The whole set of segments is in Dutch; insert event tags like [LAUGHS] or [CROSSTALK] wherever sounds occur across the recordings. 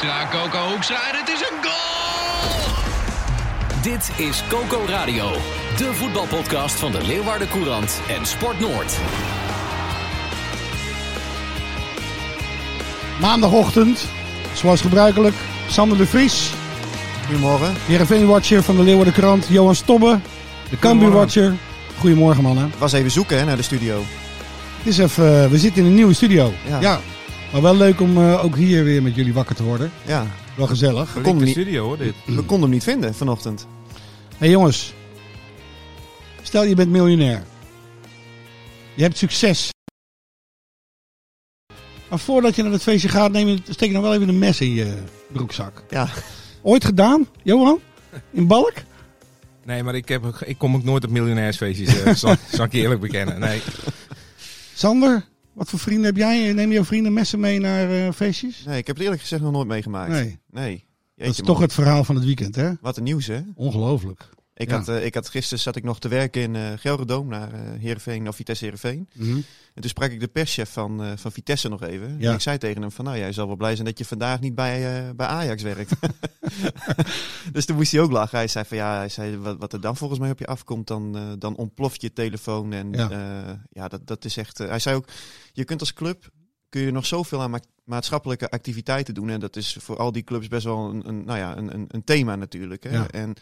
Hoekstra, Coco Hoekstra en het is een goal! Dit is Coco Radio, de voetbalpodcast van de Leeuwarden Courant en Sport Noord. Maandagochtend, zoals gebruikelijk, Sander de Vries. Goedemorgen. Heerenveen-watcher van de Leeuwarden Krant, Johan Stobbe. De Cambuur-watcher. Goedemorgen mannen. Was even zoeken hè, naar de studio. Het is even, we zitten in een nieuwe studio. Ja. ja. Maar wel leuk om eh, ook hier weer met jullie wakker te worden. Ja, Wel gezellig. we konden, niet, studio hoor, dit. we konden hem niet vinden vanochtend. Hé hey jongens, stel je bent miljonair. Je hebt succes. Maar voordat je naar het feestje gaat, neem je, steek je nog wel even een mes in je broekzak. Ja, Ooit gedaan, Johan? In Balk? Nee, maar ik, heb, ik kom ook nooit op miljonairsfeestjes, eh, zal, zal ik je eerlijk bekennen. Nee. Sander, wat voor vrienden heb jij? Neem je vrienden messen mee naar eh, feestjes? nee, ik heb het eerlijk gezegd nog nooit meegemaakt. Nee. Nee. Dat is toch het verhaal van het weekend, hè? Wat een nieuws hè. Ongelooflijk. Ik, Ja. had, eh, ik had gisteren zat ik nog te werken in eh Gelderdoom naar eh Heerenveen, of Vitesse Heerenveen. Mhm. En toen sprak ik de perschef van, van Vitesse nog even. Ja. En ik zei tegen hem van, nou jij zal wel blij zijn dat je vandaag niet bij, bij Ajax werkt. [LAUGHS] [LAUGHS] dus toen moest hij ook lachen. Hij zei van, ja, hij zei, wat, wat er dan volgens mij op je afkomt, dan, dan ontploft je telefoon. En Ja. ja, dat, dat is echt... hij zei ook, je kunt als club, kun je nog zoveel aan ma- maatschappelijke activiteiten doen. En dat is voor al die clubs best wel een, een, nou ja, een, een, een thema natuurlijk. Hè? Ja. En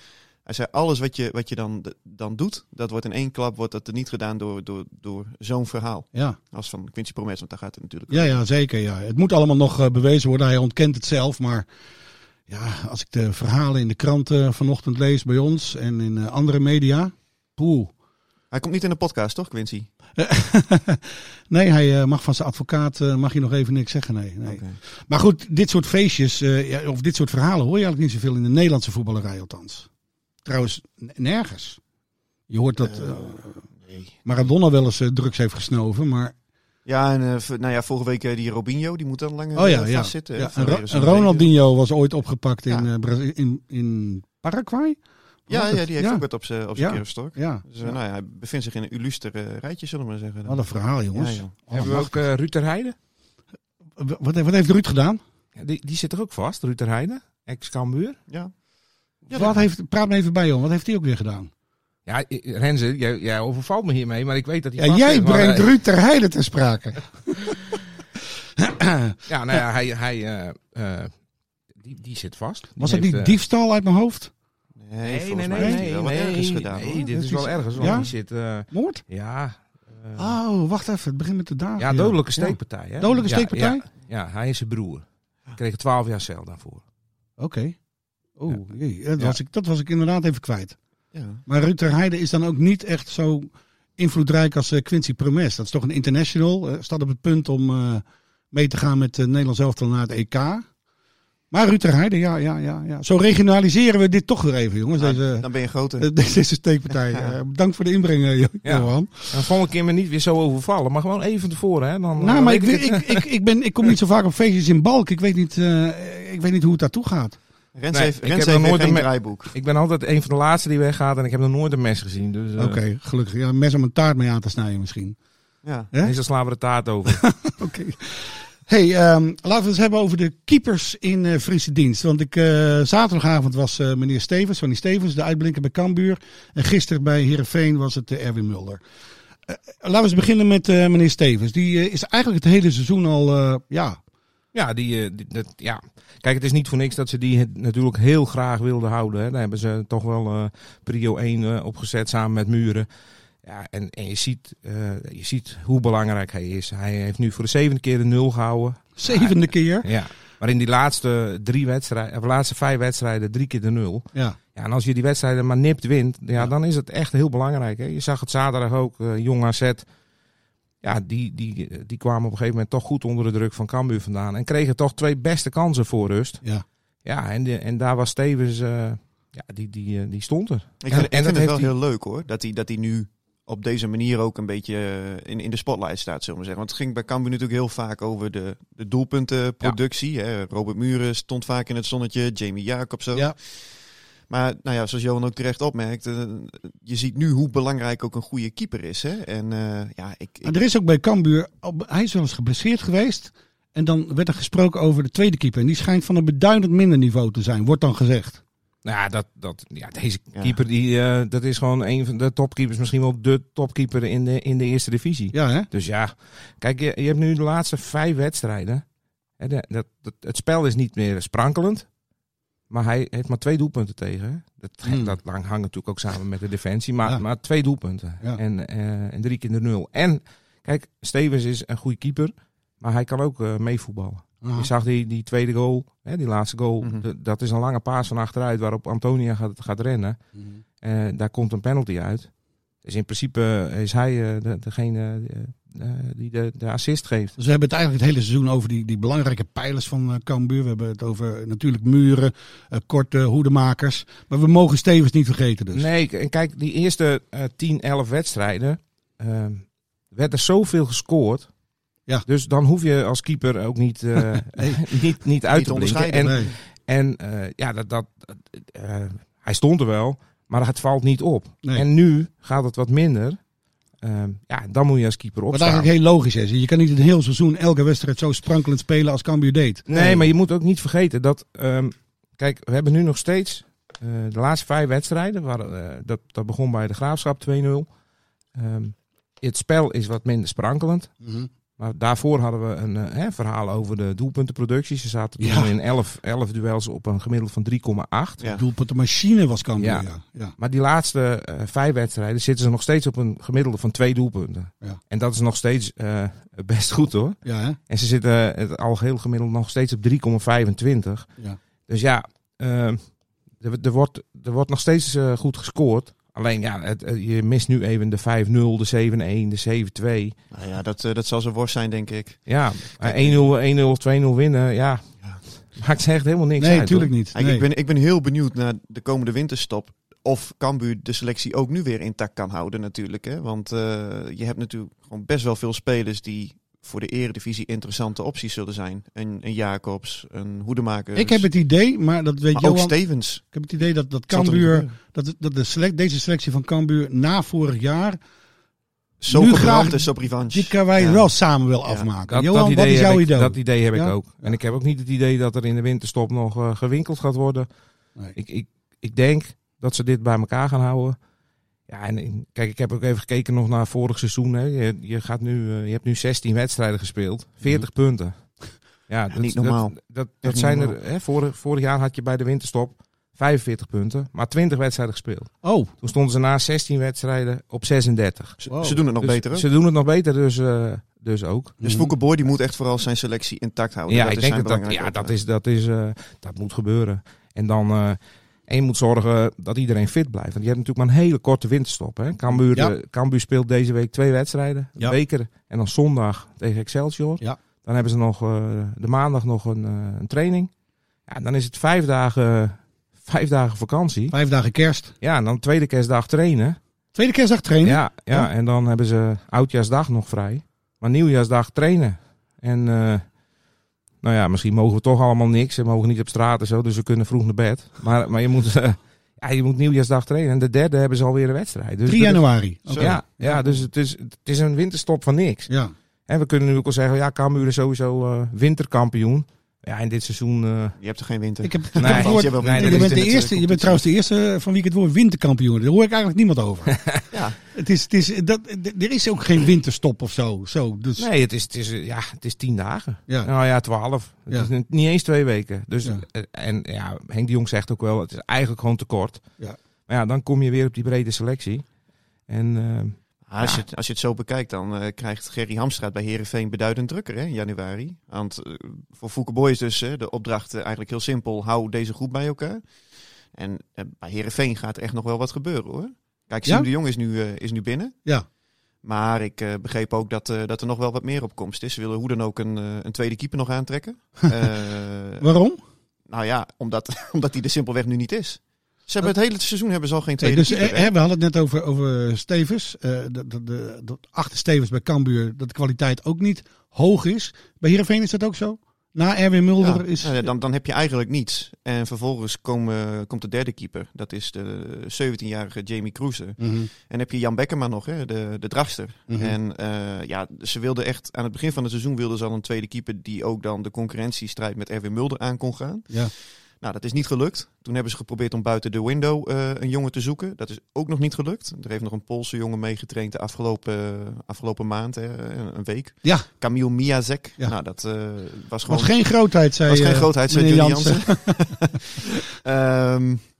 hij zei, alles wat je, wat je dan, dan doet, dat wordt in één klap wordt dat er niet gedaan door, door, door zo'n verhaal. Ja. Als van Quincy Promes, want daar gaat het natuurlijk Ja, om. ja, zeker. Ja. Het moet allemaal nog eh, bewezen worden. Hij ontkent het zelf. Maar ja, als ik de verhalen in de kranten vanochtend lees bij ons en in eh, andere media. Poeh. Hij komt niet in de podcast, toch, Quincy? [LAUGHS] nee, hij eh, mag van zijn advocaat eh, mag je nog even niks zeggen. Nee, nee. Maar goed, dit soort feestjes eh, of dit soort verhalen hoor je eigenlijk niet zoveel in de Nederlandse voetballerij althans. Trouwens, nergens. Je hoort dat eh, nee. Maradona wel eens eh, drugs heeft gesnoven, maar Ja, en eh, nou ja, vorige week eh, die Robinho, die moet dan langer Oh ja, eh, ja. vastzitten. ja en, Ro- Ronaldinho was ooit opgepakt in, Ja. eh, Brazil- in, in Paraguay. Ja, ja, die heeft ja. ook wat op zijn op zijn Ja. kerfstok. Ja, Dus eh, nou ja, hij bevindt zich in een illuster eh, rijtje, zullen we maar zeggen. wat een verhaal jongens. Ja, joh. Hebben we ook uh, Ruter Heide? Wat, wat heeft Ruud gedaan? Ja, die, die zit er ook vast, Ruter Heide, ex-Cambuur. Ja. Ja, wat heeft, praat me even bij joh, wat heeft hij ook weer gedaan? Ja, Renze, jij, jij overvalt me hiermee, maar ik weet dat hij Ja, jij maar, brengt eh, Ruud ter Heide ter sprake. Ja, nou ja, hij, hij, eh, eh, die, die zit vast. Die Was dat niet eh, diefstal uit mijn hoofd? Nee, Nee, volgens nee, mij nee, heeft hij nee, wel wat nee, ergens gedaan. nee, dit is wel ergens, want Ja? die zit, eh, Moord? ja... Oh, wacht even, het begint met de dagen. ja, dodelijke steekpartij. Hè? Dodelijke Ja, steekpartij? Ja, ja, hij is zijn broer. Kreeg 12 jaar cel daarvoor. Oké. Oh, jee, dat, was ik, dat was ik inderdaad even kwijt. Ja. Maar Ruud ter Heide is dan ook niet echt zo invloedrijk als eh, Quincy Promes. Dat is toch een international. eh, staat op het punt om eh, mee te gaan met Nederlands elftal naar het EK. Maar Ruud ter Heide, ja, ja, ja, ja. Zo regionaliseren we dit toch weer even, jongens. Nou, Deze, dan ben je groter. [LAUGHS] deze steekpartij. [LAUGHS] Eh, bedankt voor de inbreng, Jo- Ja. Johan. En volgende keer me niet weer zo overvallen, maar gewoon even tevoren. Hè? Dan, Nou, maar ik, ik, ik, ik, ben, ik kom niet zo vaak op feestjes in Balk. Ik weet niet, ik weet niet hoe het daartoe gaat. Rens Nee, heeft, ik Rens heb heeft nooit geen een draaiboek. Ik ben altijd een van de laatste die weggaat en ik heb nog nooit een mes gezien. Dus eh Oké, gelukkig. Ja, een mes om een taart mee aan te snijden misschien. Ja. Meestal slaan we de taart over. [LAUGHS] Oké. Hey, ehm, laten we het eens hebben over de keepers in eh Friese dienst. Want ik, eh, zaterdagavond was eh, meneer Stevens, van die Stevens, de uitblinker bij Cambuur. En gisteren bij Heerenveen was het eh, Erwin Mulder. Eh, laten we eens beginnen met eh, meneer Stevens. Die eh, is eigenlijk het hele seizoen al, eh, ja, ja, die, eh, die- dat, ja, kijk, het is niet voor niks dat ze die natuurlijk heel graag wilden houden. Hè. Daar hebben ze toch wel eh prio 1 eh, opgezet samen met Muren. Ja, en, en je, ziet, je ziet hoe belangrijk hij is. Hij heeft nu voor de zevende keer de nul gehouden. zevende keer. Ja, maar in die laatste drie wedstrijden, of laatste vijf wedstrijden, drie keer de nul. Ja, Ja, en als je die wedstrijden maar nipt wint, ja, dan is het echt heel belangrijk. Hè? Je zag het zaterdag ook, Jong AZ. Ja, die, die, die kwamen op een gegeven moment toch goed onder de druk van Cambuur vandaan. En kregen toch twee beste kansen voor rust. Ja. Ja, en, de, en daar was Stevens, eh, ja, die, die, eh, die stond er. Ik En- vind, ik en dat vind het wel heel leuk hoor. Dat hij, dat hij nu op deze manier ook een beetje eh, in, in de spotlight staat, zullen we zeggen. Want het ging bij Cambuur natuurlijk heel vaak over de, de doelpuntenproductie. Hè. Robert Muren stond vaak in het zonnetje. Jamie Jacobs ook. Ja. Maar nou ja, zoals Johan ook terecht opmerkt, eh, je ziet nu hoe belangrijk ook een goede keeper is. Hè? En eh, ja, ik, ik En er is ook bij Cambuur, hij is wel eens geblesseerd geweest. En dan werd er gesproken over de tweede keeper. En die schijnt van een beduidend minder niveau te zijn, wordt dan gezegd. Nou ja, dat, dat, ja, deze Ja. keeper, die, eh, dat is gewoon een van de topkeepers. Misschien wel de topkeeper in de, in de eerste divisie. Ja, hè? Dus ja, kijk, je, je hebt nu de laatste vijf wedstrijden. Hè, de- dat, dat, het spel is niet meer sprankelend. Maar hij heeft maar twee doelpunten tegen. Dat, Hmm. dat lang hangt natuurlijk ook samen met de defensie. Maar, Ja. maar twee doelpunten. Ja. En, eh, en drie keer de nul. En kijk, Stevens is een goede keeper. Maar hij kan ook eh, meevoetballen. Je zag die, die tweede goal, hè, die laatste goal. Mhm. dat is een lange paas van achteruit waarop Antonia gaat, gaat rennen. Mhm. Eh, daar komt een penalty uit. Dus in principe is hij de, degene die de, de assist geeft. Dus we hebben het eigenlijk het hele seizoen over die, die belangrijke pijlers van eh Cambuur. We hebben het over natuurlijk muren, eh, korte hoedemakers. Maar we mogen Stevens niet vergeten dus. Nee, en kijk, die eerste eh 10, 11 wedstrijden ehm, werd er zoveel gescoord. Ja. Dus dan hoef je als keeper ook niet, eh, [LAUGHS] Nee. [LAUGHS] niet, niet uit Niet te onderscheiden. En, Nee. en eh, ja, dat, dat, eh, hij stond er wel, maar het valt niet op. Nee. En nu gaat het wat minder. Ehm, ja, dan moet je als keeper Wat opstaan. eigenlijk heel logisch is. Je kan niet een heel seizoen elke wedstrijd zo sprankelend spelen als Cambuur deed. Nee, maar je moet ook niet vergeten dat. ehm, kijk, we hebben nu nog steeds. eh, de laatste vijf wedstrijden. Waren, eh, dat, dat begon bij de graafschap 2-0. Ehm, het spel is wat minder sprankelend. Mhm. Maar daarvoor hadden we een eh, hè, verhaal over de doelpuntenproductie. Ze zaten toen Ja. in 11, 11 duels op een gemiddelde van 3,8. Ja. Doelpunt de machine was Cambuur. Ja. Ja. Ja. Maar die laatste eh, vijf wedstrijden zitten ze nog steeds op een gemiddelde van twee doelpunten. Ja. En dat is nog steeds eh, best goed hoor. Ja, hè? En ze zitten het algeheel gemiddeld nog steeds op 3,25. Ja. Dus ja, er, er, wordt, er wordt nog steeds goed gescoord. Alleen ja, het, eh, je mist nu even de 5-0, de 7-1, de 7-2. Nou ja, dat, eh, dat zal zijn worst zijn, denk ik. Ja, Kijk, eh, 1-0, 1-0, 2-0 winnen, ja. Ja. Maakt echt helemaal niks Nee, uit. natuurlijk hoor. niet. Nee. ik, ben, ik ben heel benieuwd naar de komende winterstop. Of Cambuur de selectie ook nu weer intact kan houden natuurlijk. Hè? Want eh, je hebt natuurlijk gewoon best wel veel spelers die voor de eredivisie interessante opties zullen zijn. Een, een Jacobs, een Hoedemaker. Ik heb het idee, maar dat weet maar ook Johan. Stevens. Ik heb het idee dat, dat Cambuur, dat, dat de select, deze selectie van Cambuur na vorig jaar, Zo Nu graag- is op revanche. die kan wij Ja. wel samen wel Ja. afmaken. Dat, Johan, dat wat idee is heb jouw ik, idee? Dat idee heb ik ook. En Ja. ik heb ook niet het idee dat er in de winterstop nog eh, gewinkeld gaat worden. Nee. Ik, ik, ik denk dat ze dit bij elkaar gaan houden. Ja, en kijk, ik heb ook even gekeken nog naar vorig seizoen. Hè. Je, je, gaat nu, eh, je hebt nu 16 wedstrijden gespeeld. 40 punten. Ja, dat, niet normaal. Dat, dat, zijn er, hè, vorig, vorig jaar had je bij de winterstop 45 punten, maar 20 wedstrijden gespeeld. Oh, Toen stonden ze na 16 wedstrijden op 36. Ze, Wow. ze doen het nog Dus beter ook. Ze doen het nog beter, dus, eh, dus ook. Dus Fouke Boy die moet echt vooral zijn selectie intact houden. Ja, dat ik is denk dat ja, dat, is, dat, is, eh, dat moet gebeuren. En dan eh, en je moet zorgen dat iedereen fit blijft. Want je hebt natuurlijk maar een hele korte winterstop. Hè? Cambuur, Ja. eh, Cambuur speelt deze week twee wedstrijden. Ja. Beker en dan zondag tegen Excelsior. Ja. Dan hebben ze nog eh, de maandag nog een, eh, een training. Ja, dan is het vijf dagen, vijf dagen vakantie. vijf dagen kerst. Ja, en dan tweede kerstdag trainen. Tweede kerstdag trainen. Ja, ja, Ja. en dan hebben ze oudjaarsdag nog vrij. Maar nieuwjaarsdag trainen. En nou ja, misschien mogen we toch allemaal niks. We mogen niet op straat en zo, dus we kunnen vroeg naar bed. Maar, maar je, moet, eh, ja, je moet nieuwjaarsdag trainen. En de derde hebben ze alweer een wedstrijd. Dus 3 dat is- januari. Oké. Ja, ja, dus het is, het is een winterstop van niks. Ja. En we kunnen nu ook al zeggen, ja, Cambuur is sowieso eh, winterkampioen. Ja, in dit seizoen... eh, Je hebt er geen winter. Ik heb, Nee, woord- je nee, je, bent de eerste, eh, je bent trouwens de eerste van wie ik het woord winterkampioen. Daar hoor ik eigenlijk niemand over. [LAUGHS] Ja. het is, het is, dat, er is ook geen winterstop of zo. zo dus, Nee, het is, het, is, eh, ja, het is tien dagen. Ja. Nou ja, twaalf. Het Ja. is niet- eens twee weken. Dus, Ja. eh, En ja, Henk de Jong zegt ook wel, het is eigenlijk gewoon te kort. Ja. Maar ja, dan kom je weer op die brede selectie. En eh, Als, Ja. je het, als je het zo bekijkt, dan eh, krijgt Gerry Hamstraat bij Herenveen beduidend drukker hè, in januari. Want eh, voor Fouke Boy is dus de opdracht eigenlijk heel simpel: hou deze groep bij elkaar. En eh, bij Herenveen gaat er echt nog wel wat gebeuren hoor. Kijk, Siem Ja? de Jong is nu, is nu binnen. Ja. Maar ik begreep ook dat, dat er nog wel wat meer opkomst is. Ze willen hoe dan ook een, een tweede keeper nog aantrekken. [LAUGHS] Waarom? nou ja, omdat, [LAUGHS] omdat die er simpelweg nu niet is. Ze hebben het hele seizoen hebben ze al geen Nee, tweede dus keeper. eh, hè? we hadden het net over, over Stevens. Eh de, de, de, de achter Stevens bij Cambuur, dat de kwaliteit ook niet hoog is. Bij Heerenveen is dat ook zo? Na Erwin Mulder Ja, is... nou dan, dan heb je eigenlijk niets. En vervolgens komen, komt de derde keeper. Dat is de 17-jarige Jamie Cruiser. Mhm. En heb je Jan Bekkerman nog, hè, de, de. Mhm. En eh, ja, ze wilden echt, aan het begin van het seizoen wilden ze al een tweede keeper die ook dan de concurrentiestrijd met Erwin Mulder aan kon gaan. Ja. Nou, dat is niet gelukt. Toen hebben ze geprobeerd om buiten de window eh, een jongen te zoeken. Dat is ook nog niet gelukt. Er heeft nog een Poolse jongen meegetraind de afgelopen, afgelopen maand, hè, een week. Ja. Camille Miazek. Ja. Nou, dat eh, was gewoon... Was geen grootheid, zei was geen eh, grootheid, zei Jansen. Jansen. [LAUGHS]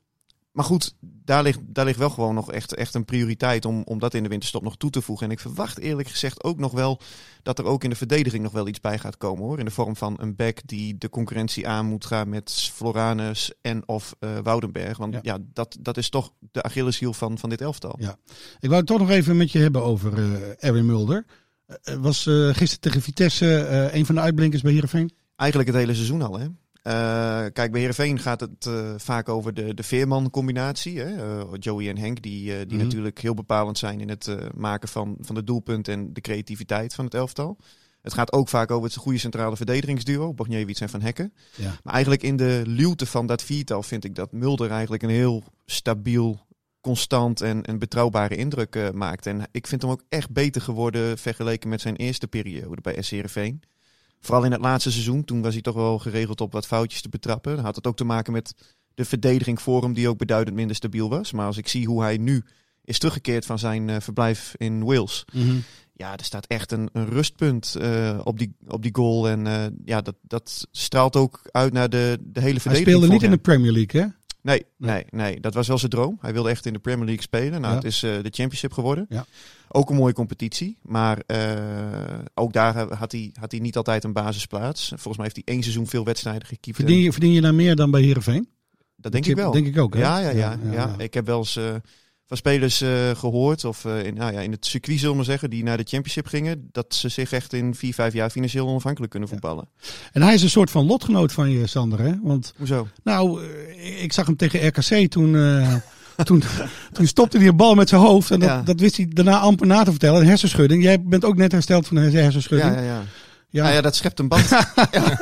Maar goed, daar ligt, daar ligt wel gewoon nog echt, echt een prioriteit om, om dat in de winterstop nog toe te voegen. En ik verwacht eerlijk gezegd ook nog wel dat er ook in de verdediging nog wel iets bij gaat komen hoor. In de vorm van een back die de concurrentie aan moet gaan met Floranus en of eh, Woudenberg. Want Ja. ja, dat, dat is toch de Achilleshiel van, van dit elftal. Ja. Ik wou het toch nog even met je hebben over eh Erwin Mulder. Eh, was gisteren tegen Vitesse een van de uitblinkers bij Heerenveen? Eigenlijk het hele seizoen al. Hè? Eh, kijk, bij Heerenveen gaat het eh, vaak over de, de Veerman-combinatie. Hè? Eh, Joey en Henk, die, die Mhm. natuurlijk heel bepalend zijn in het maken van, van de doelpunt en de creativiteit van het elftal. Het gaat ook vaak over het goede centrale verdedigingsduo, Bogniewicz en Van Hekken. Ja. Maar eigenlijk in de luwte van dat viertal vind ik dat Mulder eigenlijk een heel stabiel, constant en, en betrouwbare indruk maakt. En ik vind hem ook echt beter geworden vergeleken met zijn eerste periode bij SC Heerenveen. Vooral in het laatste seizoen, toen was hij toch wel geregeld op wat foutjes te betrappen. Dan had het ook te maken met de verdediging voor hem, die ook beduidend minder stabiel was. Maar als ik zie hoe hij nu is teruggekeerd van zijn eh, verblijf in Wales. Ja, er staat echt een, een rustpunt eh, op, die, op die goal. En eh, ja, dat, dat straalt ook uit naar de, de hele Hij verdediging. speelde voor niet in de Premier League, hè? Nee, Nee. nee, dat was wel zijn droom. Hij wilde echt in de Premier League spelen. Nou, Ja. het is eh, de Championship geworden. Ja. Ook een mooie competitie. Maar eh, ook daar had hij, had hij niet altijd een basisplaats. Volgens mij heeft hij één seizoen veel wedstrijden gekiept. Verdien je, verdien je daar meer dan bij Heerenveen? Dat denk ik wel. Denk ik ook, hè? Ja, ja, ja, ja, Ik heb wel eens eh, van spelers eh, gehoord, of eh, in, nou ja, in het circuit zullen we zeggen, die naar de Championship gingen, dat ze zich echt in vier, vijf jaar financieel onafhankelijk kunnen voetballen. En hij is een soort van lotgenoot van je, Sander, hè? Want, Hoezo? nou, eh, ik zag hem tegen RKC toen... [LAUGHS] toen, toen stopte hij een bal met zijn hoofd. En dat, Ja. dat wist hij daarna amper na te vertellen. Een hersenschudding. Jij bent ook net hersteld van een hersenschudding. Ja, ja, ja. Ja. Nou ja, dat schept een band. [LAUGHS] ja,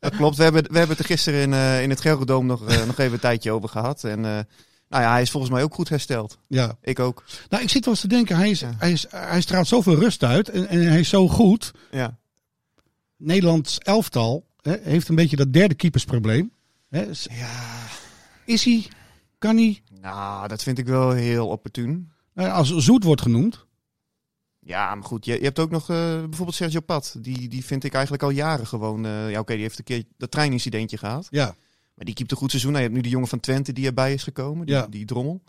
dat klopt. We hebben, we hebben het er gisteren in, in het Gelredome nog, nog even een tijdje over gehad. En nou ja, hij is volgens mij ook goed hersteld. ja. Ik ook. Nou, ik zit wel eens te denken. Hij, is, Ja. hij, is, hij straalt zoveel rust uit. En, en hij is zo goed. Ja. Nederlands elftal hè, heeft een beetje dat derde keepersprobleem. Hè, is- ja. is hij? Kan hij? Nou, dat vind ik wel heel opportun. Nou, als Zoet wordt genoemd. Ja, maar goed, je, je hebt ook nog eh, bijvoorbeeld Sergio Pat. Die, die vind ik eigenlijk al jaren gewoon... eh, ja, oké, die heeft een keer dat treinincidentje gehad. Ja. Maar die keept een goed seizoen. Nou, je hebt nu die jongen van Twente die erbij is gekomen. Die, Ja. die drommel.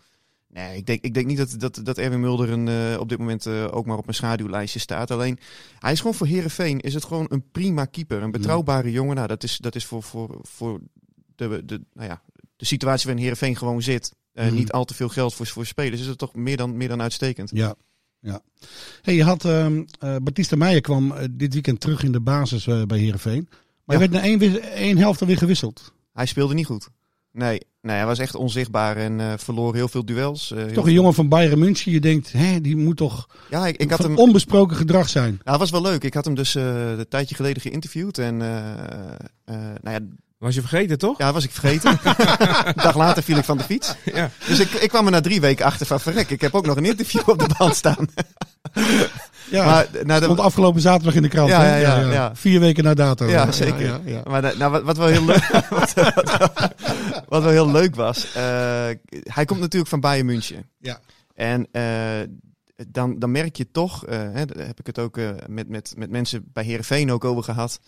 Nee, ik denk, ik denk niet dat, dat, dat Erwin Mulder een, eh, op dit moment eh, ook maar op een schaduwlijstje staat. Alleen, hij is gewoon voor Herenveen is het gewoon een prima keeper. Een betrouwbare jongen. Nou, dat is, dat is voor, voor, voor de, de, nou ja, de situatie waarin Herenveen gewoon zit. Mhm. Niet al te veel geld voor, voor spelers. Is het toch meer dan, meer dan uitstekend. Ja. ja. Hey, je had ehm eh, Batista Meijer kwam dit weekend terug in de basis bij Heerenveen. Maar Ja. hij werd na één, één helft alweer gewisseld. Hij speelde niet goed. Nee, nee hij was echt onzichtbaar en eh, verloor heel veel duels. eh, heel Toch een veel- jongen van Bayern München. Je denkt, hè, die moet toch Ja, ik, ik had hem... onbesproken gedrag zijn. Nou, dat was wel leuk. Ik had hem dus eh, een tijdje geleden geïnterviewd. En nou ja, Was je vergeten, toch? ja, was ik vergeten. een [LAUGHS] dag later viel ik van de fiets. Ja. Dus ik, ik kwam er na drie weken achter van verrek. Ik heb ook nog een interview op de band staan. [LAUGHS] Ja, maar, nou, stond de, afgelopen zaterdag in de krant. Ja, hè? ja, ja, ja. Vier weken na dato. Ja, zeker. Maar nou, wat, wat wel heel leuk, [LAUGHS] wat, wat- wat wel heel leuk was. eh, hij komt natuurlijk van Bayern München. Ja. En eh, dan, dan merk je toch, eh, hè, daar heb ik het ook eh, met, met, met mensen bij Herenveen ook over gehad.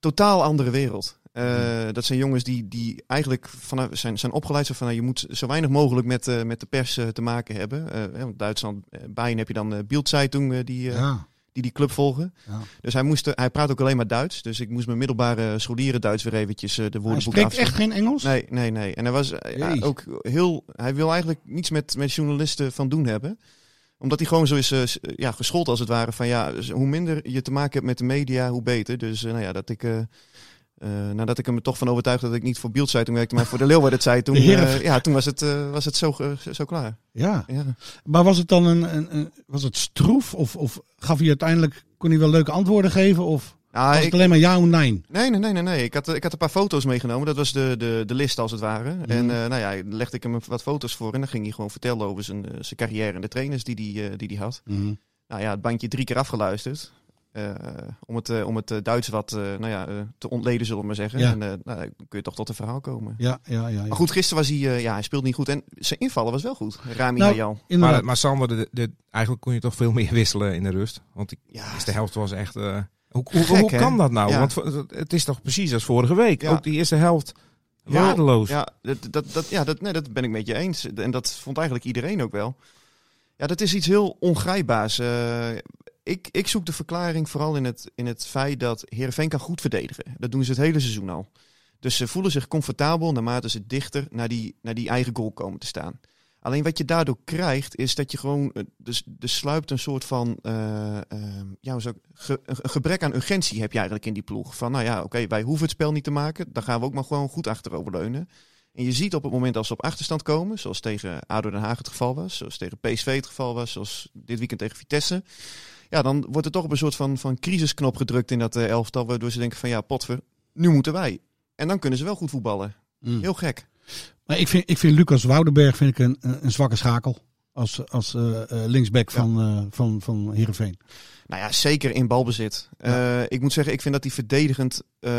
Totaal andere wereld. Eh, dat zijn jongens die, die eigenlijk vanaf, zijn, zijn opgeleid zo van nou, je moet zo weinig mogelijk met, eh, met de pers eh, te maken hebben. Want Duitsland, Bayern heb je dan Bildzeitung die, Ja. die die club volgen. Ja. Dus hij, moest, hij praat ook alleen maar Duits. Dus ik moest mijn middelbare scholieren Duits weer eventjes de Hij woordenboek spreekt afzetten. echt geen Engels? Nee, nee, nee. En hij was ja, ook heel. Hij wil eigenlijk niets met, met journalisten van doen hebben. Omdat hij gewoon zo is ja, geschoold als het ware. Van ja, hoe minder je te maken hebt met de media, hoe beter. Dus nou ja, dat ik... eh, nadat ik hem er toch van overtuigd dat ik niet voor Beeldzeitung werkte, maar voor de Leeuwarden zei, toen, [LAUGHS] eh, ja, toen was het, eh, was het zo, zo klaar. Ja. Ja. Maar was het dan een, een, een- was het stroef? Of, of gaf hij uiteindelijk, kon hij wel leuke antwoorden geven? Of Ah, was ik- het alleen maar ja of nee? Nee, nee, nee, nee. nee. Ik, had, ik had een paar foto's meegenomen. Dat was de, de, de list als het ware. Mhm. En nou ja, legde ik hem wat foto's voor. En dan ging hij gewoon vertellen over zijn, zijn carrière en de trainers die hij die, eh, die die had. Nou ja, het bandje drie keer afgeluisterd. Eh, om het, eh, om het eh, Duits wat eh, nou ja, eh, te ontleden, zullen we maar zeggen. Ja. En eh, nou, dan kun je toch tot een verhaal komen. Ja, ja, ja. ja. Maar goed, gisteren was hij, eh, ja, hij speelde niet goed. En zijn invallen was wel goed. Rami Nou, Hayal. Inderdaad. Maar, maar Sander, de, de, eigenlijk kon je toch veel meer wisselen in de rust. Want die Ja, eerste helft was echt... eh, hoe hoe, Gek, hoe kan dat nou? Ja. Want het is toch precies als vorige week. Ja. Ook die eerste helft waardeloos. Ja, dat, dat, dat, ja dat, nee, dat ben ik met je eens. En dat vond eigenlijk iedereen ook wel. Ja, dat is iets heel ongrijpbaars. Eh, ik, ik zoek de verklaring vooral in het, in het feit dat Heerenveen kan goed verdedigen. Dat doen ze het hele seizoen al. Dus ze voelen zich comfortabel naarmate ze dichter naar die, naar die eigen goal komen te staan. Alleen wat je daardoor krijgt, is dat je gewoon. eh, Dus er sluipt een soort van. eh, ehm, ja, een een gebrek aan urgentie heb je eigenlijk in die ploeg. Van nou ja, oké, wij hoeven het spel niet te maken. Dan gaan we ook maar gewoon goed achteroverleunen. En je ziet op het moment als ze op achterstand komen, zoals tegen ADO Den Haag het geval was, zoals tegen PSV het geval was, zoals dit weekend tegen Vitesse. Ja, dan wordt er toch op een soort van, van crisisknop gedrukt in dat eh, elftal, waardoor ze denken van ja, potver, nu moeten wij. En dan kunnen ze wel goed voetballen. Mm. Heel gek. Maar ik vind, ik vind Lucas Woudenberg vind ik een, een, zwakke schakel. Als, als eh, eh, linksback Ja. van, eh van, van Heerenveen. Nou ja, zeker in balbezit. Ik moet zeggen, ik vind dat hij verdedigend eh,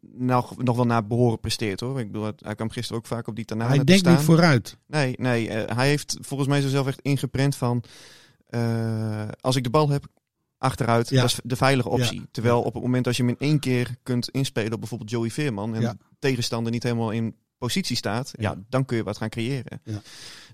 nog, nog wel naar behoren presteert hoor. Ik bedoel, hij kwam gisteren ook vaak op die tanane Hij te denkt staan. niet vooruit. Nee, nee hij heeft volgens mij zichzelf echt ingeprent van... eh, als ik de bal heb, achteruit, Ja. dat is de veilige optie. Ja. Terwijl op het moment als je hem in één keer kunt inspelen op bijvoorbeeld Joey Veerman... en de tegenstander niet helemaal in positie staat, ja. Dan kun je wat gaan creëren. Ja.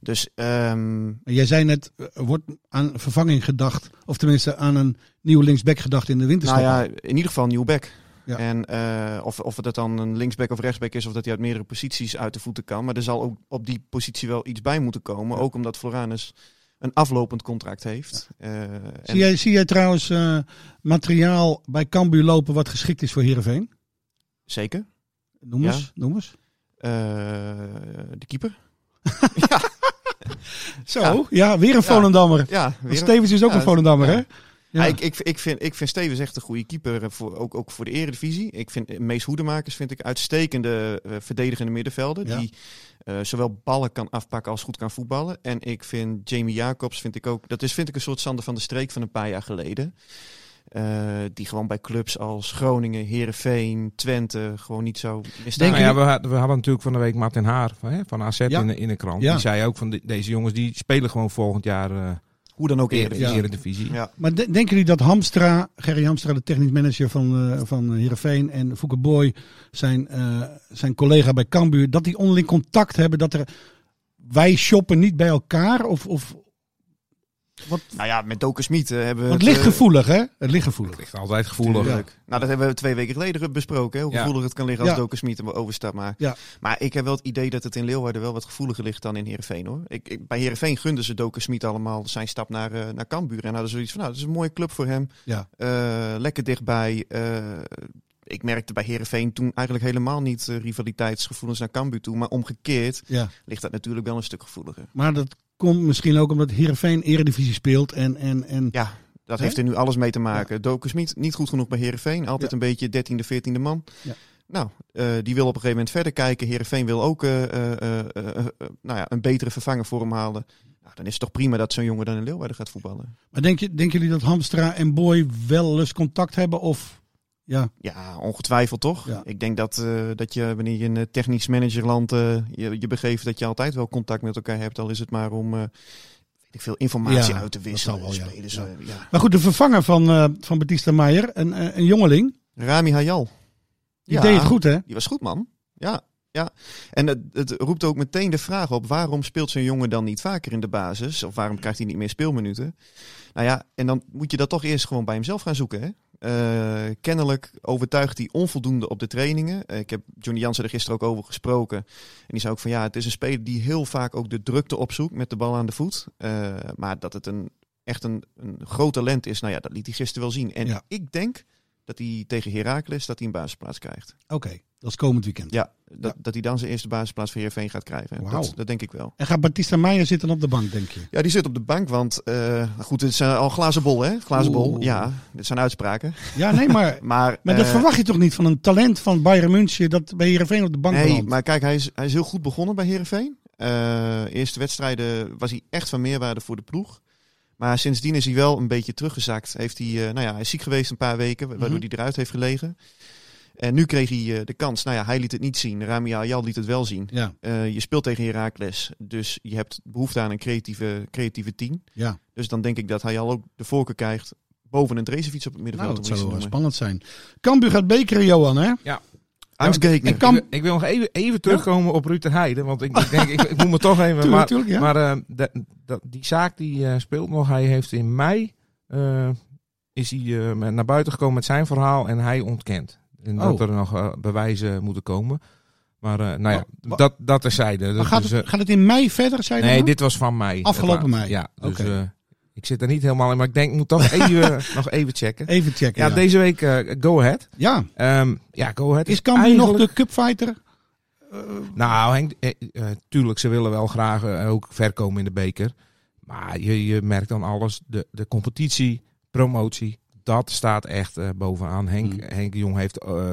Dus ehm, Jij zei net, eh, er wordt aan vervanging gedacht. Of tenminste aan een nieuwe linksback gedacht in de winterstop. nou ja, in ieder geval een nieuw back. Ja. En eh, of, of het dan een linksback of rechtsback is, of dat hij uit meerdere posities uit de voeten kan. Maar er zal ook op die positie wel iets bij moeten komen. Ook omdat Floranus een aflopend contract heeft. Eh, zie, jij, zie jij trouwens eh, materiaal bij Cambuur lopen wat geschikt is voor Heerenveen? Zeker. Noem Ja. eens, noem eens. Eh, de keeper. [LAUGHS] Zo, ja, weer een Volendammer. Ja, weer een- Stevens is ook ja, een Volendammer, ja. hè? Ja, ik, ik, ik, vind, ik vind Stevens echt een goede keeper, eh, voor, ook, ook voor de eredivisie. Ik vind eh, Mees Hoedemakers vind ik uitstekende eh, verdedigende middenvelder. Ja. Die eh, zowel ballen kan afpakken als goed kan voetballen. En ik vind Jamie Jacobs, vind ik ook, dat is vind ik een soort Sander van de Streek van een paar jaar geleden. Eh, die gewoon bij clubs als Groningen, Herenveen, Twente gewoon niet zo. Denk Nou je- ja, we, had- we hadden natuurlijk van de week Martin Haar hè, van AZ Ja. in, de, in de krant. Ja. Die zei ook van de- deze jongens die spelen gewoon volgend jaar eh Hoe dan ook in eerder. de Ja. Eredivisie. Ja. Maar de- denken jullie dat Hamstra, Gerry Hamstra, de technisch manager van, eh van Heerenveen en Fouke Boy, zijn, eh, zijn collega bij Cambuur, dat die onderling contact hebben, dat er wij shoppen niet bij elkaar? Of, of wat, Nou ja, met Doken Smit eh, hebben we want het ligt eh, gevoelig, hè? Het ligt gevoelig. Het ligt altijd gevoelig. Nou, dat hebben we twee weken geleden besproken. Hè? Hoe Ja. gevoelig het kan liggen als Ja. Doken Smit hem overstapt. Maar, Ja. maar ik heb wel het idee dat het in Leeuwarden wel wat gevoeliger ligt dan in Heerenveen. Hoor. Ik, ik, bij Heerenveen gunden ze Doken Smit allemaal zijn stap naar, eh naar Cambuur. En hadden zoiets van, nou, dat is een mooie club voor hem. Ja. Eh, lekker dichtbij. Eh, ik merkte bij Heerenveen toen eigenlijk helemaal niet rivaliteitsgevoelens naar Cambuur toe. Maar omgekeerd Ja. ligt dat natuurlijk wel een stuk gevoeliger. Maar dat komt misschien ook omdat Heerenveen Eredivisie speelt en, en, en Ja, dat heeft er nu alles mee te maken. Doken Smit, niet goed genoeg bij Heerenveen. Altijd Ja. een beetje 13e, 14e man. Ja. Nou, eh, die wil op een gegeven moment verder kijken. Heerenveen wil ook eh, eh, nou ja, een betere vervanger voor hem halen. Nou, dan is het toch prima dat zo'n jongen dan in Leeuwarden gaat voetballen. Maar denk je, denken jullie dat Hamstra en Boy wel eens contact hebben? Of ja, Ja, ongetwijfeld toch. Ja. Ik denk dat, eh, dat je wanneer je een technisch managerland eh, je, je begeeft, dat je altijd wel contact met elkaar hebt. Al is het maar om eh, weet ik veel informatie Ja, uit te wisselen. wel. Spelers, Ja. Maar goed, de vervanger van, van Batista Meijer, een, een jongeling, Rami Hayal. die deed het goed hè? Die was goed, man. Ja, ja. En het, het roept ook meteen de vraag op: waarom speelt zo'n jongen dan niet vaker in de basis? Of waarom krijgt hij niet meer speelminuten? Nou ja, en dan moet je dat toch eerst gewoon bij hemzelf gaan zoeken. Hè? Eh, kennelijk overtuigt hij onvoldoende op de trainingen. Eh, ik heb Johnny Jansen er gisteren ook over gesproken. En die zei ook van ja, het is een speler die heel vaak ook de drukte opzoekt met de bal aan de voet. Eh, maar dat het een, echt een, een groot talent is, nou ja, dat liet hij gisteren wel zien. En Ja. ik denk dat hij tegen Heracles dat hij een basisplaats krijgt. Oké, dat is komend weekend. Ja, dat, Ja. dat hij dan zijn eerste basisplaats voor Heerenveen gaat krijgen. Wauw. Dat, dat denk ik wel. En gaat Batista Meijer zitten op de bank, denk je? Ja, die zit op de bank, want eh, goed, het is al glazen bol, hè? Glazen bol, ja. Dit zijn uitspraken. Ja, nee, maar, [LAUGHS] Maar, maar dat eh, verwacht je toch niet van een talent van Bayern München dat bij Heerenveen op de bank Nee, maar kijk, hij is, hij is heel goed begonnen bij Heerenveen. Eh eerste wedstrijden was hij echt van meerwaarde voor de ploeg. Maar sindsdien is hij wel een beetje teruggezakt. Heeft hij, nou ja, hij is ziek geweest een paar weken, wa- waardoor Mhm. hij eruit heeft gelegen. En nu kreeg hij eh, de kans. Nou ja, hij liet het niet zien. Rami Ayal liet het wel zien. Ja, Eh, je speelt tegen Heracles, dus je hebt behoefte aan een creatieve, creatieve team. ja. Dus dan denk ik dat hij al ook de voorkeur krijgt boven een racefiets op het Nou, middenveld. dat om iets zou wel spannend zijn. Cambuur gaat bekeren, Johan, hè? En Kam- Ik, wil- ik wil nog even, even terugkomen op Ruud ter Heide. Want ik, ik denk, ik, ik moet me toch even... [LAUGHS] Tuurlijk, maar tuurlijk, ja. maar eh, dat- dat- die zaak die eh, speelt nog. Hij heeft in mei... eh, is hij eh, met- naar buiten gekomen met zijn verhaal en hij ontkent. En dat Oh. er nog eh, bewijzen moeten komen. Maar eh, nou ja, dat, dat terzijde. Maar gaat, Dus, het, eh, gaat het in mei verder, zei nee, dan? dit was van mei. Afgelopen mei. Ja, dus ik zit er niet helemaal in. Maar ik denk, ik moet toch [LAUGHS] even, nog even checken. Even checken. Ja, Ja, deze week Go Ahead. ja. Ehm, ja, Go Ahead Is Cambuur nog de cupfighter? Nou, Henk, tuurlijk, ze willen wel graag ook ver komen in de beker. Maar je, je merkt dan alles. De, de competitie, promotie, dat staat echt eh, bovenaan. Henk, Mm. Henk Jong heeft, eh,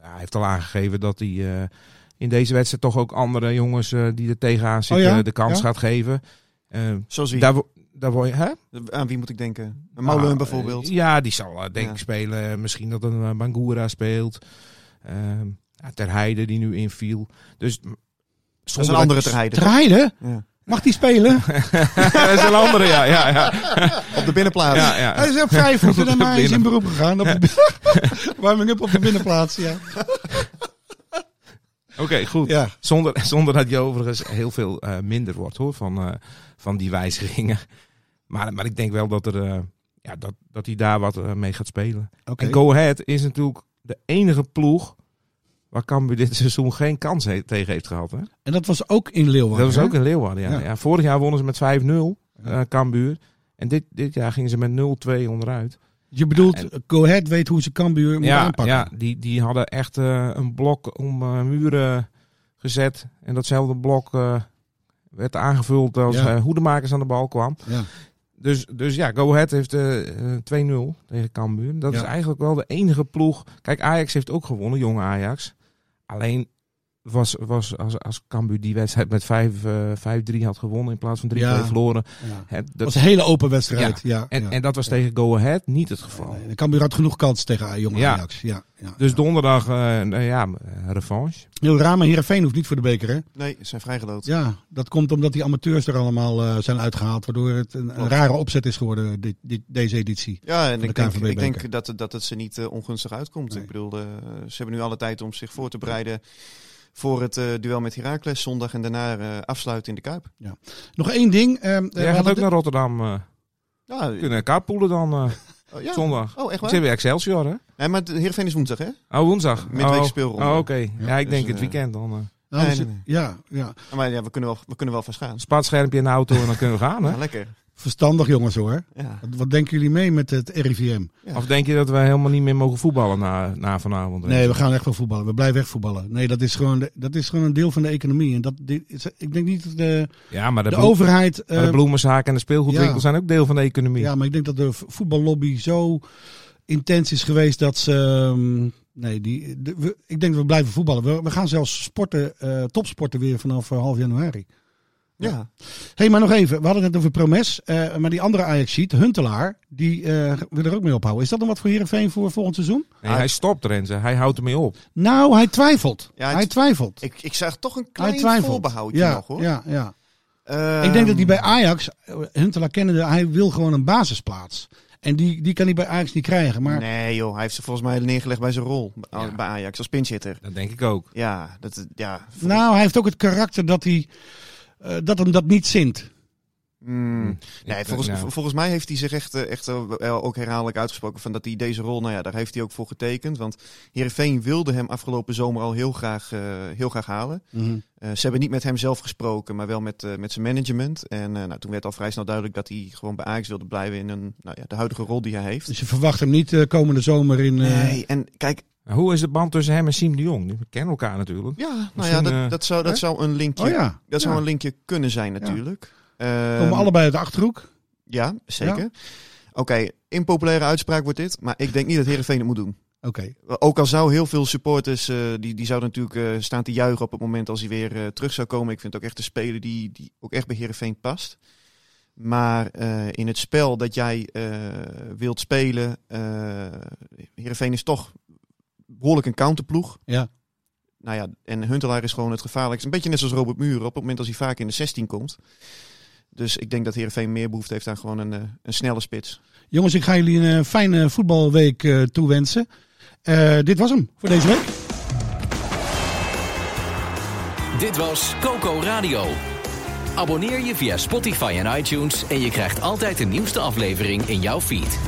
hij heeft al aangegeven dat hij eh, in deze wedstrijd toch ook andere jongens eh, die er tegenaan zitten Oh ja? de kans Ja? gaat geven. Zoals wie? daar, daar word je, hè? Aan wie moet ik denken? Molen Nou, bijvoorbeeld. Ja, die zal denk Ja. ik spelen. Misschien dat een Bangura speelt. Ehm Ter Heide die nu inviel. Dus dat is een andere dat- terrein. Draaien? Ja. Mag die spelen? [LAUGHS] dat is een andere, ja. ja, ja. Op de binnenplaats. ja, ja. Hij is op vijf voeten en maar is in beroep gegaan. Op de, [LAUGHS] warming up op de binnenplaats, ja. [LAUGHS] Oké, goed. Ja, Zonder, zonder dat je overigens heel veel eh, minder wordt hoor, van, eh, van die wijzigingen. Maar, maar ik denk wel dat, er, eh, ja, dat, dat hij daar wat mee gaat spelen. oké. En Go Ahead is natuurlijk de enige ploeg waar Cambuur dit seizoen geen kans he- tegen heeft gehad. Hè? En dat was ook in Leeuwarden. Dat was ook in Leeuwarden. Ja. Ja. Ja. vorig jaar wonnen ze met 5-0, eh Cambuur. En dit, dit jaar gingen ze met 0-2 onderuit. Je bedoelt, En- Go Ahead weet hoe ze Cambuur moet Ja, aanpakken. ja die, die hadden echt eh, een blok om eh, muren gezet. En datzelfde blok eh, werd aangevuld als Ja. eh, hoedemakers aan de bal kwam. Ja. Dus, dus ja, Go Ahead heeft eh, eh, 2-0 tegen Cambuur. Dat Ja. is eigenlijk wel de enige ploeg. Kijk, Ajax heeft ook gewonnen, jonge Ajax. Alleen was, was als, als Cambuur die wedstrijd met 5, eh, 5-3 had gewonnen in plaats van 3-2 Ja. verloren. Ja. Hè, Dat was een hele open wedstrijd. Ja. en, ja. en dat was tegen Go Ahead niet het geval. Nee, Cambuur had genoeg kans tegen jonge Ja. Ajax. Ja, ja. Dus donderdag, eh, nou ja, revanche. Heel raar, maar Heerenveen hoeft niet voor de beker, hè? Nee, ze zijn vrijgeloot. Ja, dat komt omdat die amateurs er allemaal eh, zijn uitgehaald. Waardoor het een, rare opzet is geworden, dit, dit, deze editie. Ja, en de ik denk, ik denk dat, het- dat het ze niet ongunstig uitkomt. Nee. Ik bedoel, ze hebben nu alle tijd om zich voor te bereiden voor het eh, duel met Heracles zondag en daarna eh, afsluiten in de Kuip. Nog één ding. eh, we Jij gaat hadden ook naar Rotterdam. eh Ja, kunnen carpoolen dan eh, oh, ja. zondag. Oh, echt Ik waar? zit weer Excelsior, hè? Nee, maar Heerenveen is woensdag, hè? Oh, woensdag. Midweek oh. speelronde. Oh, oké. Ja, ik dus, denk het eh, weekend dan. eh nou, Nee, ze- nee, nee. Ja, ja, Maar ja, we kunnen wel, we kunnen wel vast gaan. Spatschermpje in de auto en dan kunnen we gaan, hè? Ja, lekker. Verstandig jongens hoor. Ja. Wat, wat denken jullie mee met het RIVM? Ja. Of denk je dat we helemaal niet meer mogen voetballen na, na vanavond? Nee, we gaan echt wel voetballen. We blijven echt voetballen. Nee, dat is gewoon, de- dat is gewoon een deel van de economie. En dat, is, ik denk niet dat de, Ja, maar de, de bloem- overheid... maar de eh, bloemenzaak en de speelgoedwinkel ja. zijn ook deel van de economie. Ja, maar ik denk dat de voetballobby zo intens is geweest dat ze. ehm, nee, die, de- we- ik denk dat we blijven voetballen. We, we gaan zelfs sporten, eh, topsporten weer vanaf eh, half januari. Ja. hey, maar nog even. We hadden het net over Promes. eh, maar die andere Ajax-sheet, Huntelaar, die eh, wil er ook mee ophouden. Is dat dan wat voor Heerenveen voor volgend seizoen? Nee, hij stopt Renze. Hij houdt ermee op. Nou, hij twijfelt. Ja, hij twijfelt. Ik, ik zag toch een klein voorbehoudje ja, nog, hoor. Ja, ja. Ehm, ik denk dat hij bij Ajax, eh, Huntelaar kennende, hij wil gewoon een basisplaats. En die, die kan hij bij Ajax niet krijgen. Maar Nee joh, hij heeft zich volgens mij neergelegd bij zijn rol Ja. bij Ajax als pinchitter. Dat denk ik ook. Ja, dat, ja. Nou, hij heeft ook het karakter dat hij eh, dat hem dat niet zint. Mm, nee, Ik- volgens, nou, volgens mij heeft hij zich echt, eh, echt eh, ook herhaaldelijk uitgesproken van dat hij deze rol, nou ja, daar heeft hij ook voor getekend. Want Heerenveen wilde hem afgelopen zomer al heel graag, eh, heel graag halen. Mhm. Eh, ze hebben niet met hem zelf gesproken, maar wel met, eh, met zijn management. En eh, nou, toen werd al vrij snel duidelijk dat hij gewoon bij Ajax wilde blijven in een, nou ja, de huidige rol die hij heeft. Dus je verwacht hem niet eh, komende zomer in... eh, Nee, en kijk, Hoe is de band tussen hem en Siem de Jong? Die kennen elkaar natuurlijk. ja, nou Misschien, ja, dat, eh, dat, zou, dat hè? zou een linkje, Oh ja. dat zou ja. een linkje kunnen zijn natuurlijk. Ehm, Komen allebei uit de Achterhoek. Ja, zeker. Oké, impopulaire uitspraak wordt dit, maar ik denk niet dat Heerenveen het moet doen. Oké. Ook al zou heel veel supporters, eh, die, die zouden natuurlijk eh, staan te juichen op het moment als hij weer eh, terug zou komen. Ik vind het ook echt een speler die, die ook echt bij Heerenveen past. Maar eh, in het spel dat jij eh, wilt spelen, eh Heerenveen is toch behoorlijk een counterploeg. Ja. Nou ja, en Huntelaar is gewoon het gevaarlijkste. Een beetje net zoals Robert Muren op het moment als hij vaak in de 16 komt. Dus ik denk dat Heerenveen meer behoefte heeft aan gewoon een, eh, een snelle spits. Jongens, ik ga jullie een eh, fijne voetbalweek eh, toewensen. Eh, dit was hem voor deze week. Dit was Coco Radio. Abonneer je via Spotify en iTunes en je krijgt altijd de nieuwste aflevering in jouw feed.